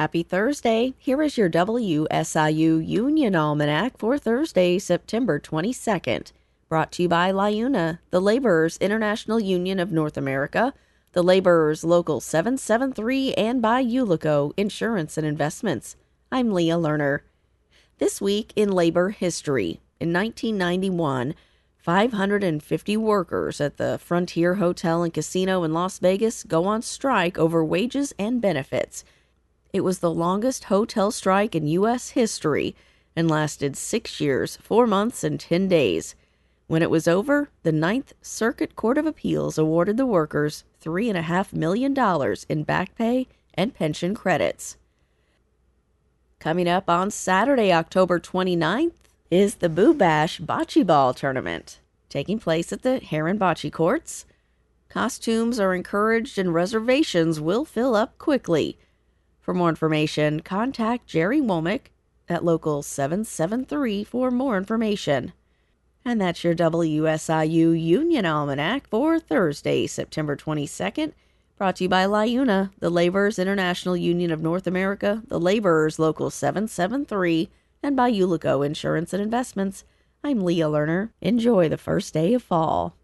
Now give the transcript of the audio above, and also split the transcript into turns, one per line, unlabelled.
Happy Thursday. Here is your WSIU Union Almanac for Thursday, September 22nd. Brought to you by LIUNA, the Laborers International Union of North America, the Laborers Local 773, and by Ulico Insurance and Investments. I'm Leah Lerner. This week in labor history, in 1991, 550 workers at the Frontier Hotel and Casino in Las Vegas go on strike over wages and benefits. It was the longest hotel strike in U.S. history and lasted six years, four months, and 10 days. When it was over, the Ninth Circuit Court of Appeals awarded the workers $3.5 million in back pay and pension credits. Coming up on Saturday, October 29th, is the Boo Bash Bocce Ball Tournament, taking place at the Herrin Bocce Courts. Costumes are encouraged and reservations will fill up quickly. For more information, contact Jerry Womack at local 773 for more information. And that's your WSIU Union Almanac for Thursday, September 22nd. Brought to you by LIUNA, the Laborers International Union of North America, the Laborers Local 773, and by Ulico Insurance and Investments. I'm Leah Lerner. Enjoy the first day of fall.